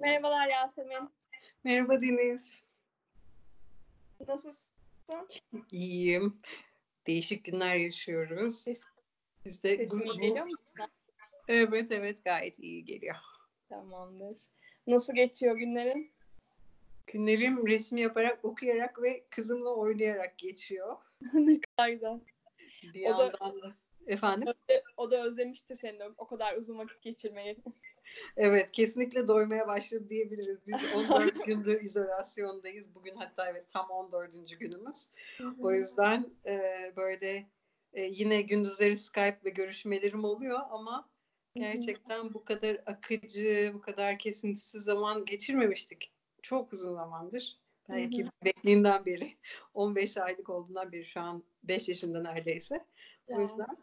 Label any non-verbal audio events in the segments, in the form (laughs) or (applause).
Merhabalar Yasemin. Merhaba Deniz. Nasılsın? İyiyim. Değişik günler yaşıyoruz. Biz de mu? Evet evet gayet iyi geliyor. Tamamdır. Nasıl geçiyor günlerin? Günlerim resim yaparak, okuyarak ve kızımla oynayarak geçiyor. (laughs) ne kadar güzel. Bir o yandan da, Efendim? O da özlemiştir seni o kadar uzun vakit geçirmeyi. Evet kesinlikle doymaya başladı diyebiliriz. Biz (laughs) 14 gündür izolasyondayız. Bugün hatta evet tam 14. günümüz. O yüzden e, böyle e, yine gündüzleri Skype ve görüşmelerim oluyor ama gerçekten bu kadar akıcı, bu kadar kesintisiz zaman geçirmemiştik. Çok uzun zamandır. Belki bekliğinden beri (laughs) 15 aylık olduğundan beri şu an 5 yaşında neredeyse. O yüzden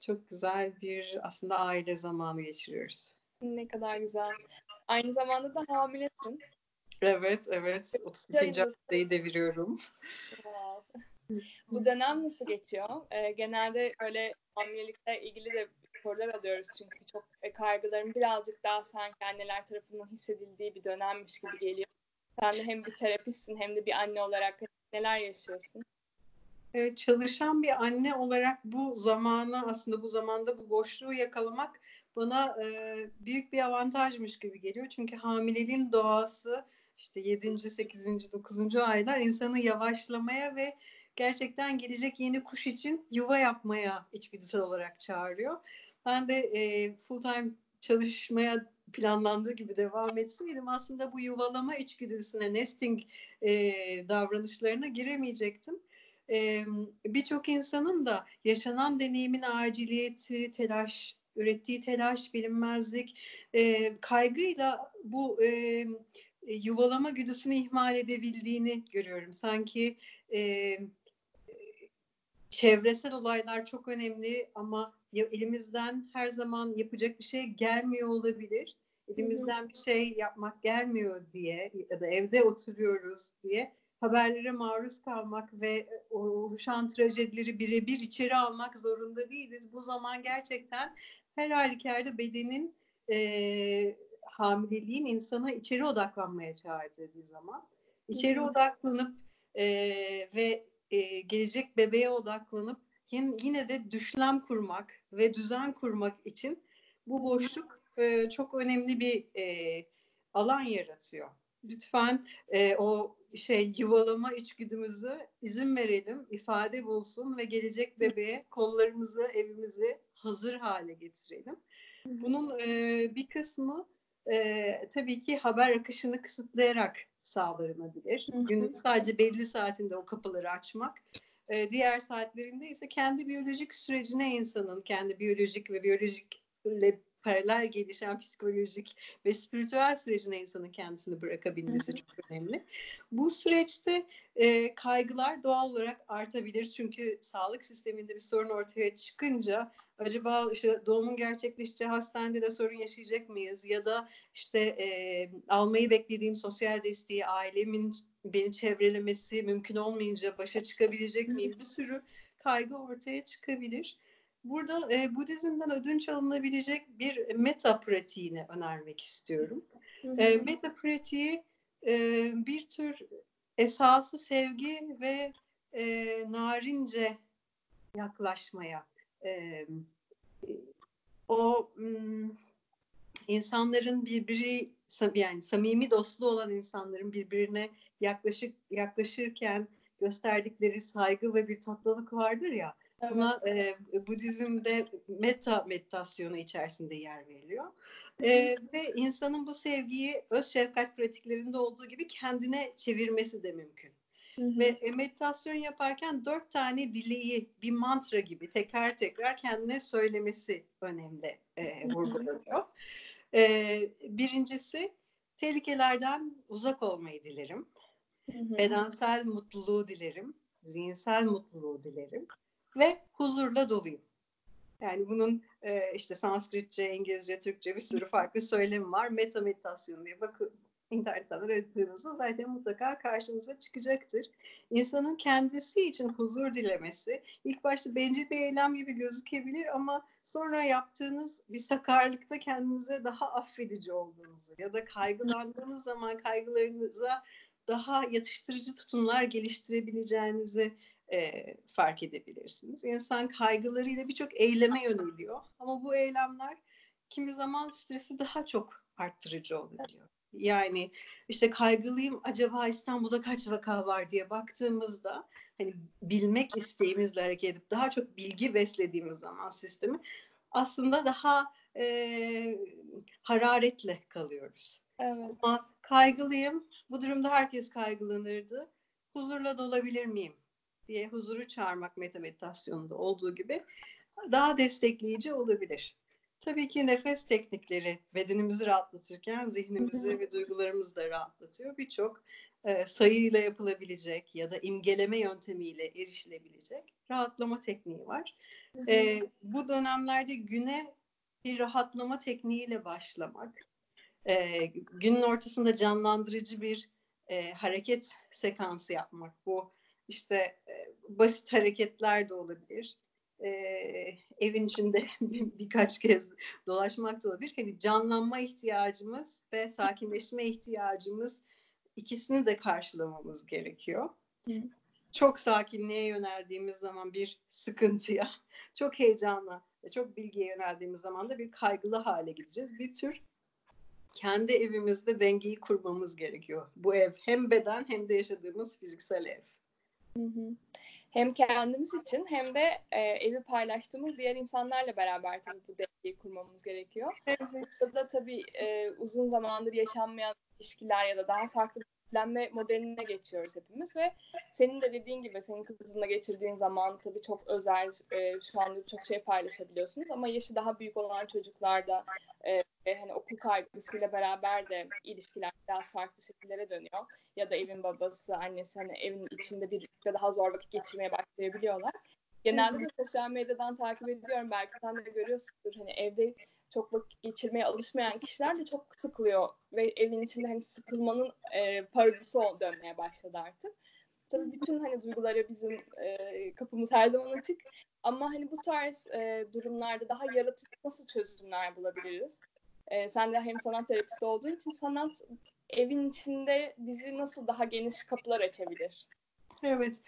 çok güzel bir aslında aile zamanı geçiriyoruz. Ne kadar güzel. Aynı zamanda da hamilesin. Evet, evet. 32. haftayı deviriyorum. Bu dönem nasıl geçiyor? Ee, genelde öyle hamilelikle ilgili de sorular alıyoruz çünkü çok e, kaygıların birazcık daha sanki anneler tarafından hissedildiği bir dönemmiş gibi geliyor. Sen de hem bir terapistsin hem de bir anne olarak neler yaşıyorsun? Evet, çalışan bir anne olarak bu zamanı aslında bu zamanda bu boşluğu yakalamak bana e, büyük bir avantajmış gibi geliyor. Çünkü hamileliğin doğası işte 7. 8. 9. aylar insanı yavaşlamaya ve gerçekten gelecek yeni kuş için yuva yapmaya içgüdüsel olarak çağırıyor. Ben de e, full time çalışmaya planlandığı gibi devam etseydim aslında bu yuvalama içgüdüsüne, nesting e, davranışlarına giremeyecektim. E, Birçok insanın da yaşanan deneyimin aciliyeti, telaş, ürettiği telaş, bilinmezlik, e, kaygıyla bu e, yuvalama güdüsünü ihmal edebildiğini görüyorum. Sanki e, çevresel olaylar çok önemli ama elimizden her zaman yapacak bir şey gelmiyor olabilir. Elimizden bir şey yapmak gelmiyor diye ya da evde oturuyoruz diye haberlere maruz kalmak ve oluşan trajedileri birebir içeri almak zorunda değiliz. Bu zaman gerçekten her halükarda bedenin e, hamileliğin insana içeri odaklanmaya çağırdığı bir zaman. İçeri odaklanıp e, ve e, gelecek bebeğe odaklanıp yine, yine de düşlem kurmak ve düzen kurmak için bu boşluk e, çok önemli bir e, alan yaratıyor. Lütfen e, o şey yuvalama içgüdümüzü izin verelim, ifade bulsun ve gelecek bebeğe kollarımızı, evimizi hazır hale getirelim. Bunun e, bir kısmı e, tabii ki haber akışını kısıtlayarak sağlanabilir. Günün sadece belli saatinde o kapıları açmak. E, diğer saatlerinde ise kendi biyolojik sürecine insanın, kendi biyolojik ve biyolojikle paralel gelişen psikolojik ve spiritüel sürecine insanın kendisini bırakabilmesi çok önemli. Bu süreçte e, kaygılar doğal olarak artabilir. Çünkü sağlık sisteminde bir sorun ortaya çıkınca acaba işte doğumun gerçekleşeceği hastanede de sorun yaşayacak mıyız? Ya da işte e, almayı beklediğim sosyal desteği ailemin beni çevrelemesi mümkün olmayınca başa çıkabilecek miyim? Bir sürü kaygı ortaya çıkabilir. Burada e, Budizm'den ödünç alınabilecek bir meta pratiğini önermek istiyorum. E, meta pratiği e, bir tür esası sevgi ve e, narince yaklaşmaya e, o m, insanların birbiri yani samimi dostlu olan insanların birbirine yaklaşık yaklaşırken gösterdikleri saygı ve bir tatlılık vardır ya. Evet. Buna e, Budizm'de meta meditasyonu içerisinde yer veriliyor. E, ve insanın bu sevgiyi öz şefkat pratiklerinde olduğu gibi kendine çevirmesi de mümkün. Hı hı. Ve e, meditasyon yaparken dört tane dileği bir mantra gibi tekrar tekrar kendine söylemesi önemli e, vurgulanıyor. E, birincisi tehlikelerden uzak olmayı dilerim. Hı hı. Bedensel mutluluğu dilerim. Zihinsel mutluluğu dilerim ve huzurla doluyum. Yani bunun e, işte Sanskritçe, İngilizce, Türkçe bir sürü farklı söylemi var. Meta meditasyon diye bak internetten aradığınızda zaten mutlaka karşınıza çıkacaktır. İnsanın kendisi için huzur dilemesi ilk başta bencil bir eylem gibi gözükebilir ama sonra yaptığınız bir sakarlıkta kendinize daha affedici olduğunuzu ya da kaygılandığınız zaman kaygılarınıza daha yatıştırıcı tutumlar geliştirebileceğinizi e, fark edebilirsiniz. İnsan kaygılarıyla birçok eyleme yöneliyor ama bu eylemler kimi zaman stresi daha çok arttırıcı olabiliyor. Yani işte kaygılıyım acaba İstanbul'da kaç vaka var diye baktığımızda hani bilmek isteğimizle hareket edip daha çok bilgi beslediğimiz zaman sistemi aslında daha e, hararetle kalıyoruz. Evet. Ama kaygılıyım. Bu durumda herkes kaygılanırdı. Huzurla dolabilir miyim? Diye huzuru çağırmak meta meditasyonunda olduğu gibi daha destekleyici olabilir. Tabii ki nefes teknikleri bedenimizi rahatlatırken zihnimizi ve duygularımızı da rahatlatıyor. Birçok e, sayıyla yapılabilecek ya da imgeleme yöntemiyle erişilebilecek rahatlama tekniği var. E, bu dönemlerde güne bir rahatlama tekniğiyle başlamak, e, günün ortasında canlandırıcı bir e, hareket sekansı yapmak. Bu işte basit hareketler de olabilir e, evin içinde (laughs) bir, birkaç kez dolaşmak da olabilir. Hani canlanma ihtiyacımız ve sakinleşme ihtiyacımız ikisini de karşılamamız gerekiyor. Hı. Çok sakinliğe yöneldiğimiz zaman bir sıkıntıya, (laughs) çok heyecanla ve çok bilgiye yöneldiğimiz zaman da bir kaygılı hale gideceğiz. Bir tür kendi evimizde dengeyi kurmamız gerekiyor. Bu ev hem beden hem de yaşadığımız fiziksel ev. Hı hı hem kendimiz için hem de e, evi paylaştığımız diğer insanlarla beraber tabii bu dengeyi kurmamız gerekiyor. Burada tabii e, uzun zamandır yaşanmayan ilişkiler ya da daha farklı evlenme modeline geçiyoruz hepimiz ve senin de dediğin gibi senin kızınla geçirdiğin zaman tabii çok özel e, şu anda çok şey paylaşabiliyorsunuz ama yaşı daha büyük olan çocuklarda e, hani okul kaygısıyla beraber de ilişkiler biraz farklı şekillere dönüyor ya da evin babası annesi hani evin içinde bir daha zor vakit geçirmeye başlayabiliyorlar. Genelde de sosyal medyadan takip ediyorum belki sen de görüyorsundur hani evde çok vakit geçirmeye alışmayan kişiler de çok sıkılıyor ve evin içinde hani sıkılmanın e, parodisi dönmeye başladı artık. Tabii bütün hani duygulara bizim e, kapımız her zaman açık. Ama hani bu tarz e, durumlarda daha yaratıcı nasıl çözümler bulabiliriz? E, sen de hem sanat terapisti olduğun için sanat evin içinde bizi nasıl daha geniş kapılar açabilir? Evet.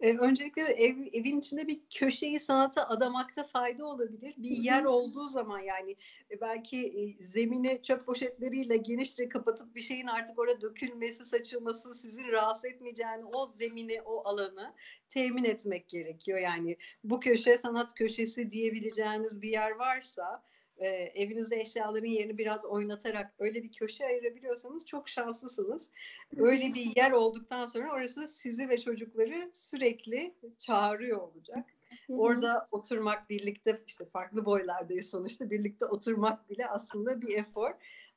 Ee, öncelikle ev, evin içinde bir köşeyi sanata adamakta fayda olabilir. Bir yer olduğu zaman yani e, belki e, zemini çöp poşetleriyle genişçe kapatıp bir şeyin artık orada dökülmesi, saçılması sizi rahatsız etmeyeceğini o zemini, o alanı temin etmek gerekiyor. Yani bu köşe sanat köşesi diyebileceğiniz bir yer varsa e, evinizde eşyaların yerini biraz oynatarak öyle bir köşe ayırabiliyorsanız çok şanslısınız. Öyle bir yer olduktan sonra orası sizi ve çocukları sürekli çağırıyor olacak. Orada oturmak birlikte işte farklı boylardayız sonuçta birlikte oturmak bile aslında bir efor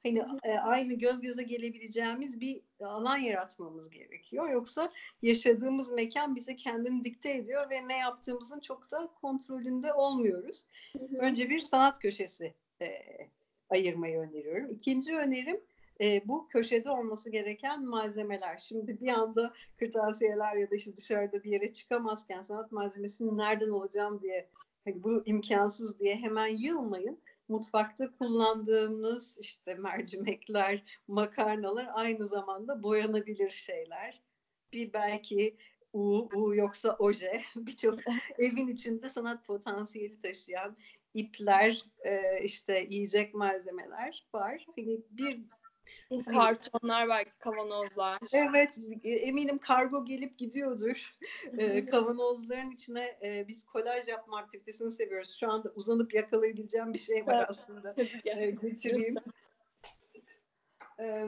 hani e, aynı göz göze gelebileceğimiz bir alan yaratmamız gerekiyor. Yoksa yaşadığımız mekan bize kendini dikte ediyor ve ne yaptığımızın çok da kontrolünde olmuyoruz. Önce bir sanat köşesi e, ayırmayı öneriyorum. İkinci önerim e, bu köşede olması gereken malzemeler. Şimdi bir anda kırtasiyeler ya da işte dışarıda bir yere çıkamazken sanat malzemesinin nereden olacağım diye hani bu imkansız diye hemen yılmayın mutfakta kullandığımız işte mercimekler, makarnalar aynı zamanda boyanabilir şeyler. Bir belki U, U yoksa oje (laughs) birçok evin içinde sanat potansiyeli taşıyan ipler, e, işte yiyecek malzemeler var. Hani bir Kartonlar belki kavanozlar. Evet eminim kargo gelip gidiyordur. e, kavanozların içine e, biz kolaj yapma aktivitesini seviyoruz. Şu anda uzanıp yakalayabileceğim bir şey var aslında. (laughs) e, getireyim. E,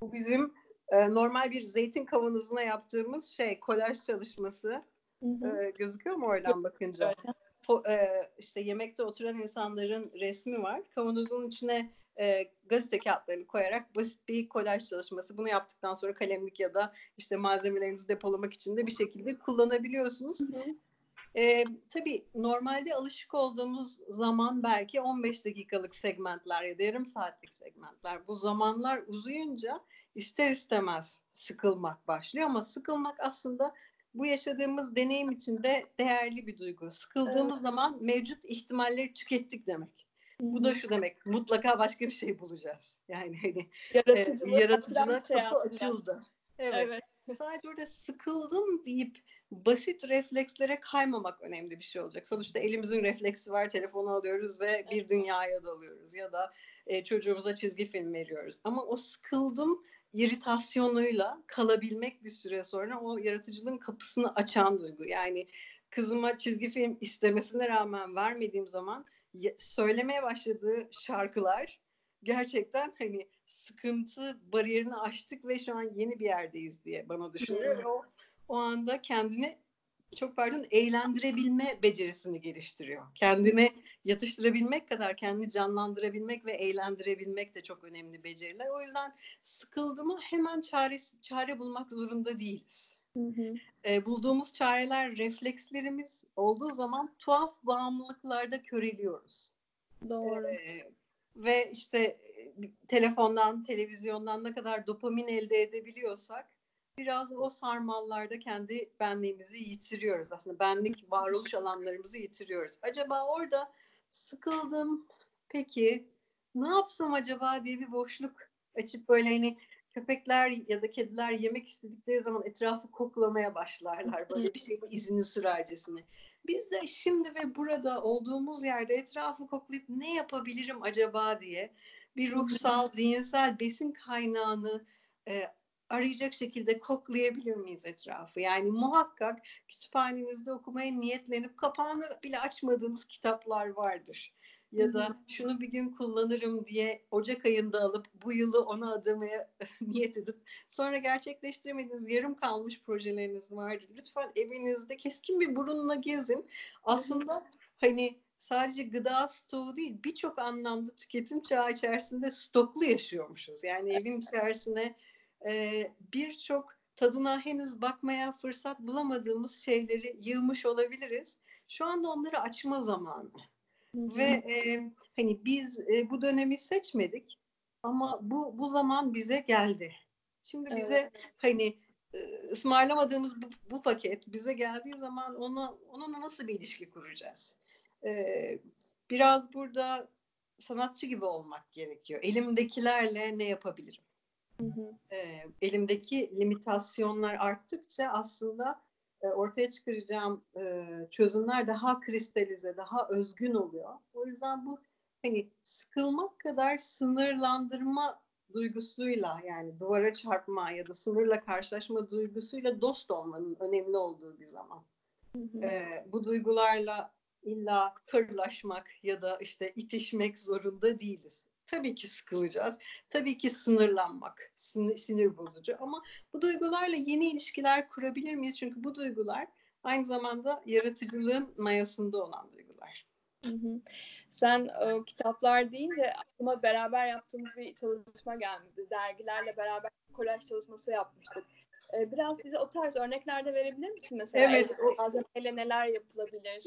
bu bizim e, normal bir zeytin kavanozuna yaptığımız şey kolaj çalışması. E, gözüküyor mu oradan bakınca? Fo, e, işte yemekte oturan insanların resmi var. Kavanozun içine e, gazete kağıtlarını koyarak basit bir kolaj çalışması. Bunu yaptıktan sonra kalemlik ya da işte malzemelerinizi depolamak için de bir şekilde kullanabiliyorsunuz. Hı hı. E, tabii normalde alışık olduğumuz zaman belki 15 dakikalık segmentler ya da yarım saatlik segmentler. Bu zamanlar uzayınca ister istemez sıkılmak başlıyor ama sıkılmak aslında bu yaşadığımız deneyim için de değerli bir duygu. Sıkıldığımız evet. zaman mevcut ihtimalleri tükettik demek. Bu da şu demek, mutlaka başka bir şey bulacağız. Yani hani Yaratıcılığı, e, yaratıcılığa kapı açıldı. Evet. evet. Sadece orada sıkıldım deyip basit reflekslere kaymamak önemli bir şey olacak. Sonuçta elimizin refleksi var, telefonu alıyoruz ve bir dünyaya dalıyoruz ya da e, çocuğumuza çizgi film veriyoruz. Ama o sıkıldım iritasyonuyla kalabilmek bir süre sonra o yaratıcılığın kapısını açan duygu. Yani kızıma çizgi film istemesine rağmen vermediğim zaman söylemeye başladığı şarkılar gerçekten hani sıkıntı bariyerini aştık ve şu an yeni bir yerdeyiz diye bana düşünüyor. o, o anda kendini çok pardon eğlendirebilme becerisini geliştiriyor. Kendini yatıştırabilmek kadar kendini canlandırabilmek ve eğlendirebilmek de çok önemli beceriler. O yüzden sıkıldığımı hemen çare, çare bulmak zorunda değiliz. Hı hı. E, bulduğumuz çareler, reflekslerimiz olduğu zaman tuhaf bağımlılıklarda köreliyoruz. Doğru. E, ve işte telefondan, televizyondan ne kadar dopamin elde edebiliyorsak biraz o sarmallarda kendi benliğimizi yitiriyoruz. Aslında benlik varoluş alanlarımızı yitiriyoruz. Acaba orada sıkıldım peki ne yapsam acaba diye bir boşluk açıp böyle hani köpekler ya da kediler yemek istedikleri zaman etrafı koklamaya başlarlar böyle bir şeyin izini sürercesine. Biz de şimdi ve burada olduğumuz yerde etrafı koklayıp ne yapabilirim acaba diye bir ruhsal, zihinsel besin kaynağını e, arayacak şekilde koklayabilir miyiz etrafı? Yani muhakkak kütüphanenizde okumaya niyetlenip kapağını bile açmadığınız kitaplar vardır. Ya da şunu bir gün kullanırım diye Ocak ayında alıp bu yılı ona adamaya (laughs) niyet edip sonra gerçekleştiremediğiniz yarım kalmış projeleriniz vardır. Lütfen evinizde keskin bir burunla gezin. Aslında hani sadece gıda stoğu değil birçok anlamda tüketim çağı içerisinde stoklu yaşıyormuşuz. Yani evin içerisine e, birçok tadına henüz bakmaya fırsat bulamadığımız şeyleri yığmış olabiliriz. Şu anda onları açma zamanı. Hı-hı. Ve e, hani biz e, bu dönemi seçmedik ama bu bu zaman bize geldi. Şimdi evet. bize hani ısmarlamadığımız bu, bu paket bize geldiği zaman ona onunla nasıl bir ilişki kuracağız? Ee, biraz burada sanatçı gibi olmak gerekiyor. Elimdekilerle ne yapabilirim? Hı hı. E, elimdeki limitasyonlar arttıkça aslında e, ortaya çıkaracağım e, çözümler daha kristalize, daha özgün oluyor. O yüzden bu hani sıkılmak kadar sınırlandırma duygusuyla yani duvara çarpma ya da sınırla karşılaşma duygusuyla dost olmanın önemli olduğu bir zaman. Hı hı. E, bu duygularla illa kırlaşmak ya da işte itişmek zorunda değiliz tabii ki sıkılacağız. Tabii ki sınırlanmak, sinir, sinir bozucu ama bu duygularla yeni ilişkiler kurabilir miyiz? Çünkü bu duygular aynı zamanda yaratıcılığın mayasında olan duygular. Hı hı. Sen o kitaplar deyince aklıma beraber yaptığımız bir çalışma geldi. Dergilerle beraber kolaj çalışması yapmıştık. Ee, biraz bize o tarz örnekler de verebilir misin? Mesela evet, o... malzemeyle neler yapılabilir?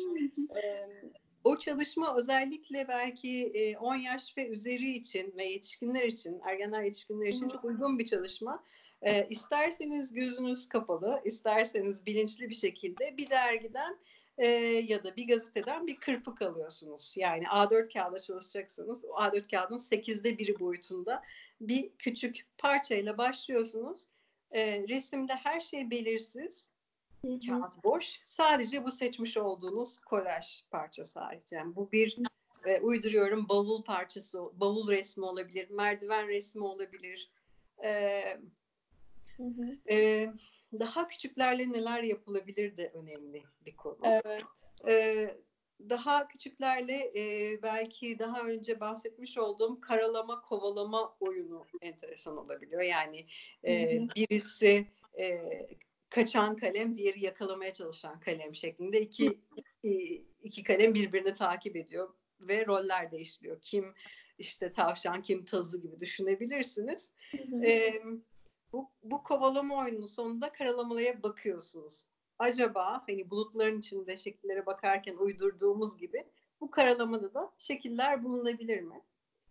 ee, o çalışma özellikle belki 10 yaş ve üzeri için ve yetişkinler için, ergenler yetişkinler için çok uygun bir çalışma. E, isterseniz gözünüz kapalı, isterseniz bilinçli bir şekilde bir dergiden e, ya da bir gazeteden bir kırpık alıyorsunuz. Yani A4 kağıda çalışacaksanız o A4 kağıdın 8'de biri boyutunda bir küçük parçayla başlıyorsunuz. E, resimde her şey belirsiz Kağıt boş. Sadece bu seçmiş olduğunuz kolaj parçası ait. Yani bu bir e, uyduruyorum bavul parçası, bavul resmi olabilir, merdiven resmi olabilir. E, hı hı. E, daha küçüklerle neler yapılabilir de önemli bir konu. Evet. E, daha küçüklerle e, belki daha önce bahsetmiş olduğum karalama kovalama oyunu enteresan olabiliyor. Yani e, birisi e, kaçan kalem, diğeri yakalamaya çalışan kalem şeklinde iki iki kalem birbirini takip ediyor ve roller değişiyor. Kim işte tavşan, kim tazı gibi düşünebilirsiniz. Ee, bu, bu kovalama oyunun sonunda karalamalaya bakıyorsunuz. acaba hani bulutların içinde şekillere bakarken uydurduğumuz gibi bu karalamada da şekiller bulunabilir mi?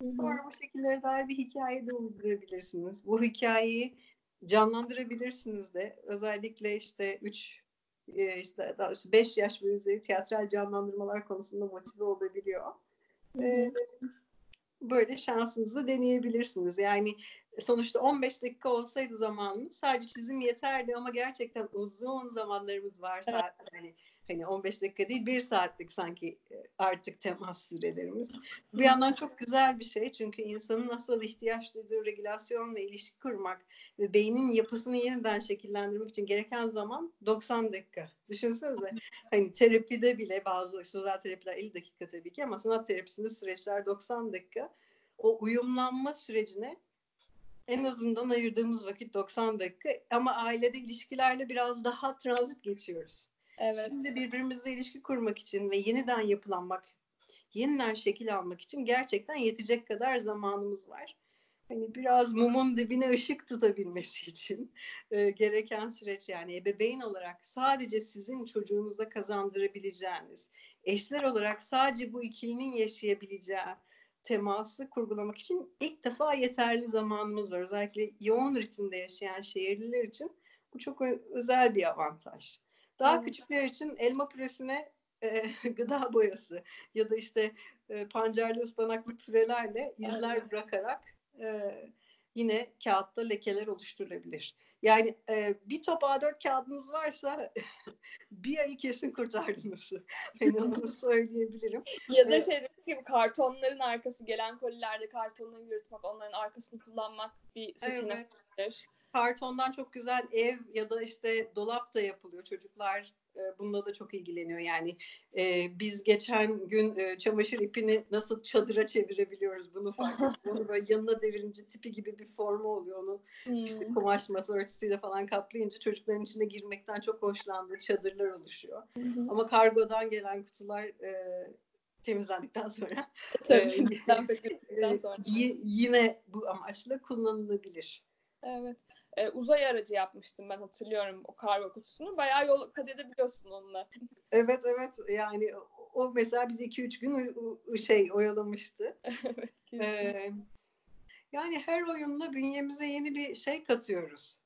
Sonra bu şekillere dair bir hikaye de uydurabilirsiniz. Bu hikayeyi canlandırabilirsiniz de. Özellikle işte 3 e, işte 5 yaş ve üzeri tiyatral canlandırmalar konusunda motive olabiliyor. Ee, böyle şansınızı deneyebilirsiniz. Yani sonuçta 15 dakika olsaydı zamanımız sadece çizim yeterli ama gerçekten uzun zamanlarımız varsa evet. yani hani 15 dakika değil bir saatlik sanki e, artık temas sürelerimiz. Bu yandan çok güzel bir şey çünkü insanın nasıl ihtiyaç duyduğu regülasyonla ilişki kurmak ve beynin yapısını yeniden şekillendirmek için gereken zaman 90 dakika. Düşünsenize hani terapide bile bazı işte özel terapiler 50 dakika tabii ki ama sanat terapisinde süreçler 90 dakika. O uyumlanma sürecine en azından ayırdığımız vakit 90 dakika ama ailede ilişkilerle biraz daha transit geçiyoruz. Evet. Şimdi birbirimizle ilişki kurmak için ve yeniden yapılanmak, yeniden şekil almak için gerçekten yetecek kadar zamanımız var. Hani biraz mumun dibine ışık tutabilmesi için e, gereken süreç yani ebeveyn olarak sadece sizin çocuğunuza kazandırabileceğiniz, eşler olarak sadece bu ikilinin yaşayabileceği teması kurgulamak için ilk defa yeterli zamanımız var. Özellikle yoğun ritimde yaşayan şehirliler için bu çok özel bir avantaj. Daha evet. küçükler için elma püresine e, (laughs) gıda boyası ya da işte e, pancarlı ıspanaklı pürelerle izler evet. bırakarak e, yine kağıtta lekeler oluşturulabilir. Yani e, bir top A4 kağıdınız varsa (laughs) bir ayı kesin kurtardınız. (laughs) Ben onu söyleyebilirim. ya da şey gibi kartonların arkası gelen kolilerde kartonları yırtmak, onların arkasını kullanmak bir seçenek. Evet kartondan çok güzel ev ya da işte dolap da yapılıyor. Çocuklar e, bununla da çok ilgileniyor. Yani e, biz geçen gün e, çamaşır ipini nasıl çadıra çevirebiliyoruz bunu fark (laughs) ettim. Onu böyle yanına devirince tipi gibi bir formu oluyor. Onu hmm. işte kumaş masa örtüsüyle falan kaplayınca çocukların içine girmekten çok hoşlandığı çadırlar oluşuyor. Hmm. Ama kargodan gelen kutular e, temizlendikten sonra, Tabii, (laughs) e, sonra. yine bu amaçla kullanılabilir. Evet e, uzay aracı yapmıştım ben hatırlıyorum o kargo kutusunu. Bayağı yol kat edebiliyorsun onunla. Evet evet yani o mesela bizi 2-3 gün şey oyalamıştı. (laughs) evet. Ee, yani her oyunla bünyemize yeni bir şey katıyoruz.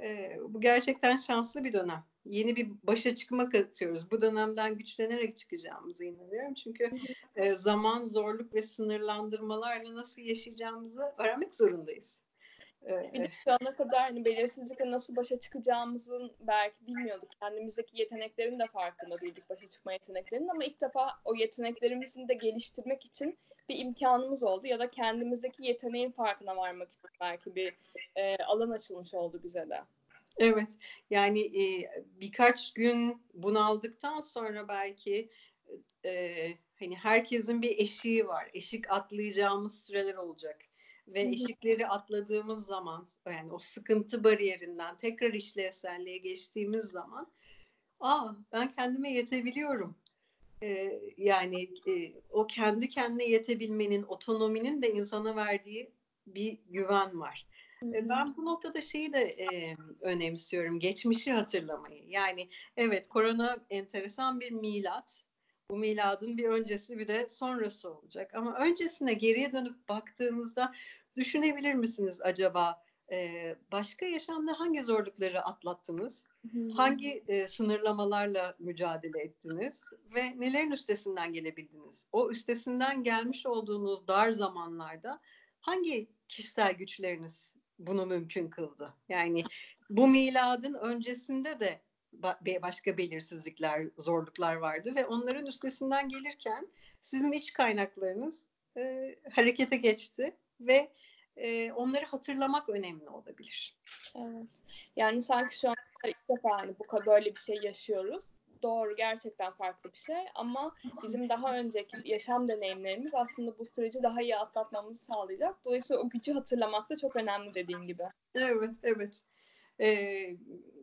Ee, bu gerçekten şanslı bir dönem. Yeni bir başa çıkma katıyoruz. Bu dönemden güçlenerek çıkacağımızı inanıyorum. Çünkü e, zaman, zorluk ve sınırlandırmalarla nasıl yaşayacağımızı öğrenmek zorundayız. Bir şu ana kadar hani belirsizlikle nasıl başa çıkacağımızın belki bilmiyorduk. Kendimizdeki yeteneklerin de farkında değildik başa çıkma yeteneklerinin ama ilk defa o yeteneklerimizi de geliştirmek için bir imkanımız oldu ya da kendimizdeki yeteneğin farkına varmak için belki bir e, alan açılmış oldu bize de. Evet yani e, birkaç gün bunaldıktan sonra belki e, hani herkesin bir eşiği var. Eşik atlayacağımız süreler olacak ve eşikleri atladığımız zaman yani o sıkıntı bariyerinden tekrar işlevselliğe geçtiğimiz zaman aa ben kendime yetebiliyorum. Ee, yani e, o kendi kendine yetebilmenin, otonominin de insana verdiği bir güven var. Hı-hı. Ben bu noktada şeyi de e, önemsiyorum, geçmişi hatırlamayı. Yani evet korona enteresan bir milat. Bu miladın bir öncesi bir de sonrası olacak. Ama öncesine geriye dönüp baktığınızda düşünebilir misiniz acaba e, başka yaşamda hangi zorlukları atlattınız? Hmm. Hangi e, sınırlamalarla mücadele ettiniz? Ve nelerin üstesinden gelebildiniz? O üstesinden gelmiş olduğunuz dar zamanlarda hangi kişisel güçleriniz bunu mümkün kıldı? Yani bu miladın öncesinde de başka belirsizlikler, zorluklar vardı ve onların üstesinden gelirken sizin iç kaynaklarınız e, harekete geçti ve e, onları hatırlamak önemli olabilir. Evet. Yani sanki şu an ilk defa hani bu böyle bir şey yaşıyoruz. Doğru gerçekten farklı bir şey ama bizim daha önceki yaşam deneyimlerimiz aslında bu süreci daha iyi atlatmamızı sağlayacak. Dolayısıyla o gücü hatırlamak da çok önemli dediğin gibi. Evet, evet. Ee,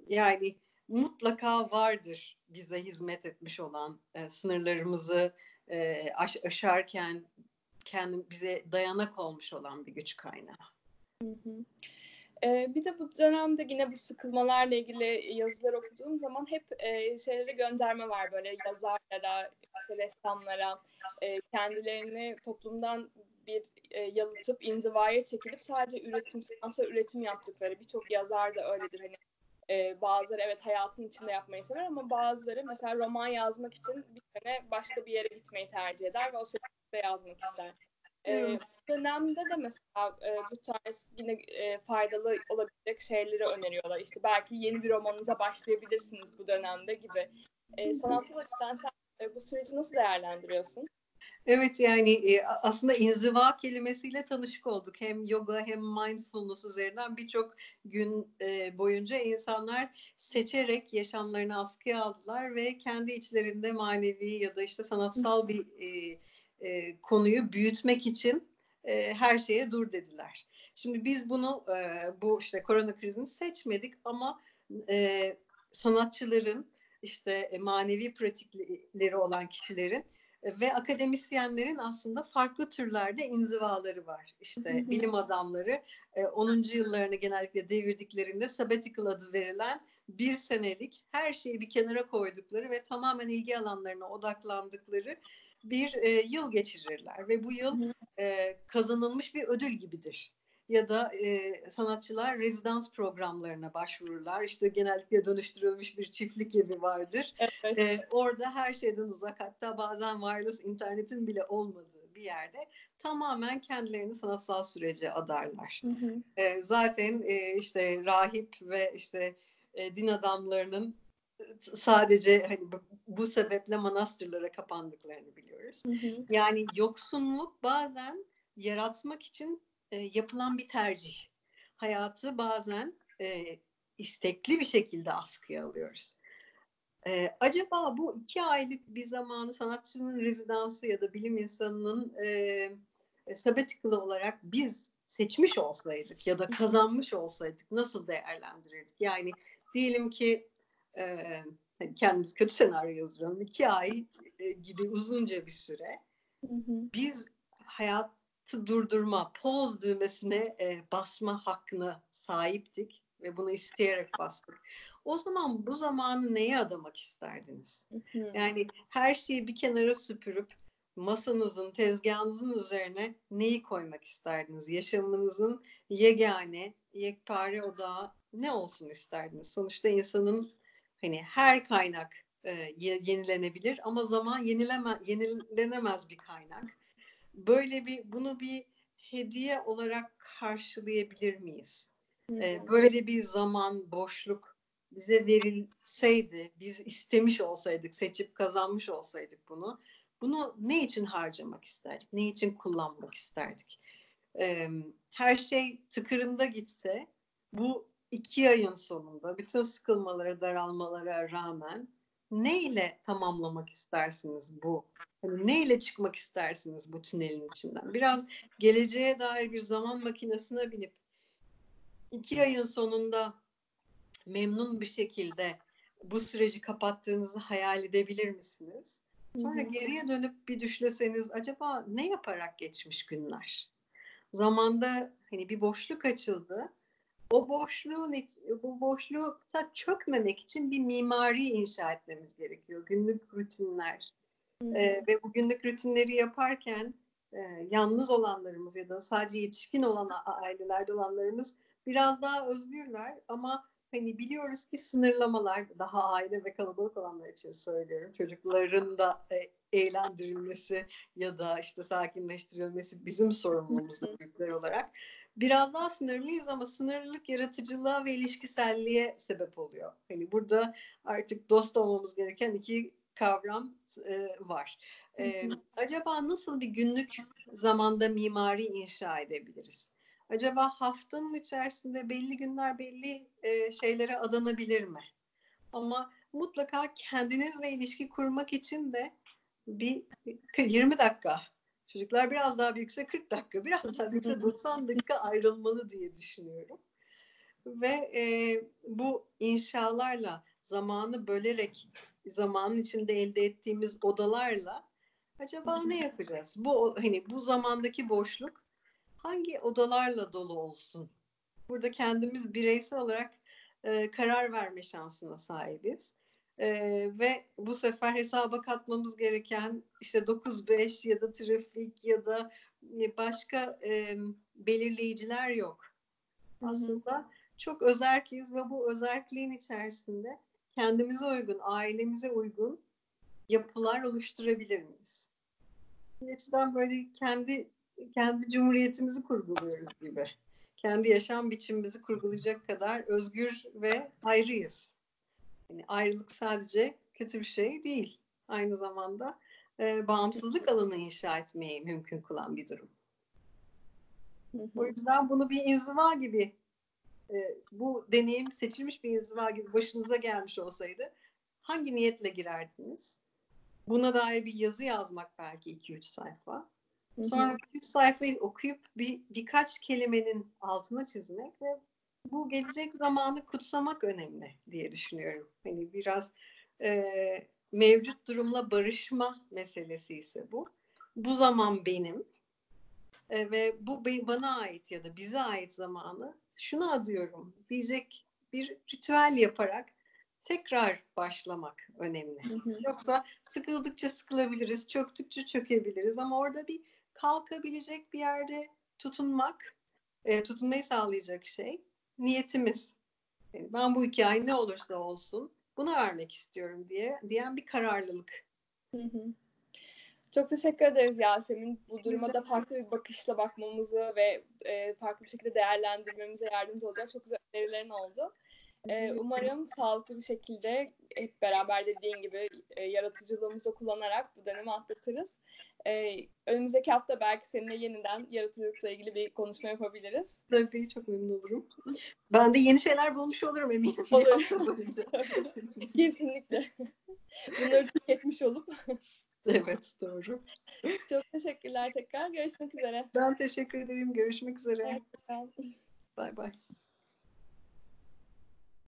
yani mutlaka vardır bize hizmet etmiş olan e, sınırlarımızı e, aş, aşarken kendi bize dayanak olmuş olan bir güç kaynağı. Hı hı. Ee, bir de bu dönemde yine bu sıkılmalarla ilgili yazılar okuduğum zaman hep e, şeylere gönderme var böyle yazarlara, ressamlara, e, kendilerini toplumdan bir e, yalıtıp inzivaya çekilip sadece üretim, sanatsal üretim yaptıkları birçok yazar da öyledir. Hani e, bazıları evet hayatın içinde yapmayı sever ama bazıları mesela roman yazmak için bir sene başka bir yere gitmeyi tercih eder ve o şekilde yazmak ister. E, bu dönemde de mesela e, bu tarz yine e, faydalı olabilecek şeyleri öneriyorlar. İşte belki yeni bir romanınıza başlayabilirsiniz bu dönemde gibi. E, sanatsal açıdan sen e, bu süreci nasıl değerlendiriyorsun? Evet yani e, aslında inziva kelimesiyle tanışık olduk. Hem yoga hem mindfulness üzerinden birçok gün e, boyunca insanlar seçerek yaşamlarını askıya aldılar ve kendi içlerinde manevi ya da işte sanatsal bir e, konuyu büyütmek için her şeye dur dediler. Şimdi biz bunu bu işte korona krizini seçmedik ama sanatçıların işte manevi pratikleri olan kişilerin ve akademisyenlerin aslında farklı türlerde inzivaları var. İşte bilim adamları 10. E, yıllarını genellikle devirdiklerinde sabbatical adı verilen bir senelik her şeyi bir kenara koydukları ve tamamen ilgi alanlarına odaklandıkları bir e, yıl geçirirler ve bu yıl e, kazanılmış bir ödül gibidir ya da e, sanatçılar rezidans programlarına başvururlar. İşte genellikle dönüştürülmüş bir çiftlik evi vardır. Evet. E, orada her şeyden uzak hatta bazen wireless internetin bile olmadığı bir yerde tamamen kendilerini sanatsal sürece adarlar. Hı hı. E, zaten e, işte rahip ve işte e, din adamlarının sadece hani bu, sebeple manastırlara kapandıklarını biliyoruz. Hı hı. Yani yoksunluk bazen yaratmak için e, yapılan bir tercih. Hayatı bazen e, istekli bir şekilde askıya alıyoruz. E, acaba bu iki aylık bir zamanı sanatçının rezidansı ya da bilim insanının e, e sabbatical olarak biz seçmiş olsaydık ya da kazanmış olsaydık nasıl değerlendirirdik? Yani diyelim ki e, hani kendimiz kötü senaryo yazıyoruz. iki ay e, gibi uzunca bir süre. Hı hı. Biz hayat durdurma, pause düğmesine e, basma hakkına sahiptik ve bunu isteyerek bastık. O zaman bu zamanı neye adamak isterdiniz? Yani her şeyi bir kenara süpürüp masanızın, tezgahınızın üzerine neyi koymak isterdiniz? Yaşamınızın yegane, yekpare odağı ne olsun isterdiniz? Sonuçta insanın hani her kaynak e, yenilenebilir ama zaman yenileme, yenilenemez bir kaynak böyle bir bunu bir hediye olarak karşılayabilir miyiz? Ee, böyle bir zaman, boşluk bize verilseydi, biz istemiş olsaydık, seçip kazanmış olsaydık bunu, bunu ne için harcamak isterdik? Ne için kullanmak isterdik? Ee, her şey tıkırında gitse bu iki ayın sonunda bütün sıkılmalara, daralmalara rağmen ne ile tamamlamak istersiniz bu Hani neyle çıkmak istersiniz bu tünelin içinden? Biraz geleceğe dair bir zaman makinesine binip iki ayın sonunda memnun bir şekilde bu süreci kapattığınızı hayal edebilir misiniz? Sonra geriye dönüp bir düşleseniz acaba ne yaparak geçmiş günler? Zamanda hani bir boşluk açıldı. O boşluğun bu boşlukta çökmemek için bir mimari inşa etmemiz gerekiyor. Günlük rutinler, e, ve bu günlük rutinleri yaparken e, yalnız olanlarımız ya da sadece yetişkin olan ailelerde olanlarımız biraz daha özgürler ama hani biliyoruz ki sınırlamalar daha aile ve kalabalık olanlar için söylüyorum. Çocukların da e, eğlendirilmesi ya da işte sakinleştirilmesi bizim sorumluluğumuzda büyükler olarak. Biraz daha sınırlıyız ama sınırlılık yaratıcılığa ve ilişkiselliğe sebep oluyor. Hani burada artık dost olmamız gereken iki kavram e, var. E, acaba nasıl bir günlük zamanda mimari inşa edebiliriz? Acaba haftanın içerisinde belli günler belli e, şeylere adanabilir mi? Ama mutlaka kendinizle ilişki kurmak için de bir 20 dakika Çocuklar biraz daha büyükse 40 dakika, biraz daha büyükse 90 dakika ayrılmalı diye düşünüyorum. Ve e, bu inşalarla zamanı bölerek zamanın içinde elde ettiğimiz odalarla acaba ne yapacağız? Bu hani bu zamandaki boşluk hangi odalarla dolu olsun burada kendimiz bireysel olarak e, karar verme şansına sahibiz. E, ve bu sefer hesaba katmamız gereken işte 9-5 ya da trafik ya da e, başka e, belirleyiciler yok. Aslında çok özerkiyiz ve bu özerkliğin içerisinde kendimize uygun, ailemize uygun yapılar oluşturabilir miyiz? Bu açıdan böyle kendi kendi cumhuriyetimizi kurguluyoruz gibi. Kendi yaşam biçimimizi kurgulayacak kadar özgür ve ayrıyız. Yani ayrılık sadece kötü bir şey değil. Aynı zamanda e, bağımsızlık alanı inşa etmeyi mümkün kılan bir durum. O yüzden bunu bir inziva gibi e, bu deneyim seçilmiş bir inziva gibi başınıza gelmiş olsaydı hangi niyetle girerdiniz? Buna dair bir yazı yazmak belki 2-3 sayfa. Sonra bir üç sayfayı okuyup bir birkaç kelimenin altına çizmek ve bu gelecek zamanı kutsamak önemli diye düşünüyorum. Hani biraz e, mevcut durumla barışma meselesi ise bu. Bu zaman benim e, ve bu bana ait ya da bize ait zamanı şunu adıyorum diyecek bir ritüel yaparak tekrar başlamak önemli. Hı hı. Yoksa sıkıldıkça sıkılabiliriz, çöktükçe çökebiliriz ama orada bir kalkabilecek bir yerde tutunmak, e, tutunmayı sağlayacak şey niyetimiz. Yani ben bu hikaye ne olursa olsun bunu vermek istiyorum diye diyen bir kararlılık. Hı hı. Çok teşekkür ederiz Yasemin. Bu duruma da farklı bir bakışla bakmamızı ve e, farklı bir şekilde değerlendirmemize yardımcı olacak çok güzel önerilerin oldu. E, umarım sağlıklı bir şekilde hep beraber dediğin gibi e, yaratıcılığımızı kullanarak bu dönemi atlatırız. E, önümüzdeki hafta belki seninle yeniden yaratıcılıkla ilgili bir konuşma yapabiliriz. Tabii çok memnun olurum. Ben de yeni şeyler bulmuş olurum eminim. Olur. (laughs) Kesinlikle. Bunları tüketmiş olup. (laughs) evet doğru. Çok teşekkürler tekrar. Görüşmek üzere. Ben teşekkür ederim. Görüşmek üzere. Bay bay.